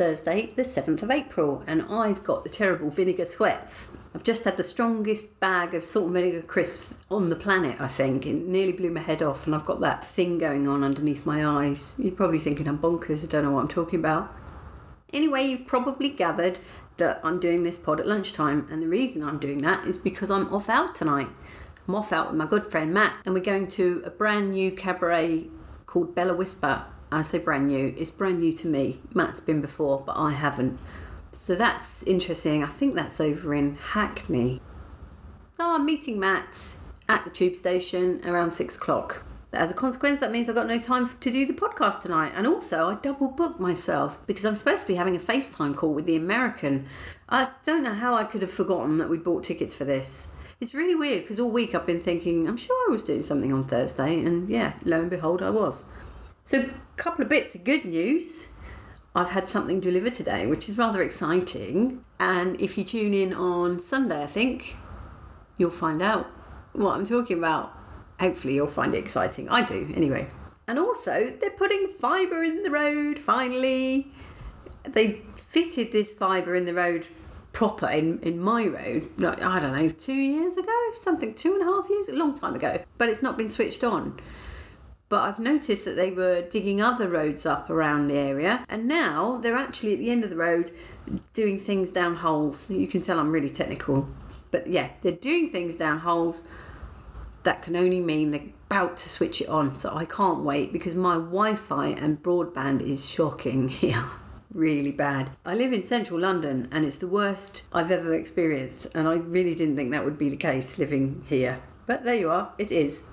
Thursday, the 7th of April, and I've got the terrible vinegar sweats. I've just had the strongest bag of salt and vinegar crisps on the planet, I think. It nearly blew my head off, and I've got that thing going on underneath my eyes. You're probably thinking I'm bonkers, I don't know what I'm talking about. Anyway, you've probably gathered that I'm doing this pod at lunchtime, and the reason I'm doing that is because I'm off out tonight. I'm off out with my good friend Matt, and we're going to a brand new cabaret called Bella Whisper. I say brand new, it's brand new to me. Matt's been before, but I haven't. So that's interesting. I think that's over in Hackney. So I'm meeting Matt at the tube station around six o'clock. As a consequence, that means I've got no time to do the podcast tonight. And also, I double booked myself because I'm supposed to be having a FaceTime call with the American. I don't know how I could have forgotten that we bought tickets for this. It's really weird because all week I've been thinking, I'm sure I was doing something on Thursday. And yeah, lo and behold, I was. So, a couple of bits of good news. I've had something delivered today, which is rather exciting. And if you tune in on Sunday, I think, you'll find out what I'm talking about. Hopefully, you'll find it exciting. I do, anyway. And also, they're putting fibre in the road finally. They fitted this fibre in the road proper in, in my road, like, I don't know, two years ago, something, two and a half years, a long time ago. But it's not been switched on. But I've noticed that they were digging other roads up around the area, and now they're actually at the end of the road doing things down holes. You can tell I'm really technical. But yeah, they're doing things down holes that can only mean they're about to switch it on. So I can't wait because my Wi Fi and broadband is shocking here. really bad. I live in central London and it's the worst I've ever experienced, and I really didn't think that would be the case living here. But there you are, it is.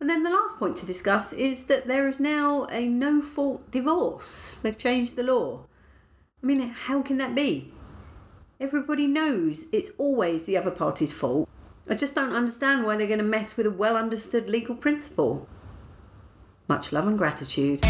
And then the last point to discuss is that there is now a no fault divorce. They've changed the law. I mean, how can that be? Everybody knows it's always the other party's fault. I just don't understand why they're going to mess with a well understood legal principle. Much love and gratitude.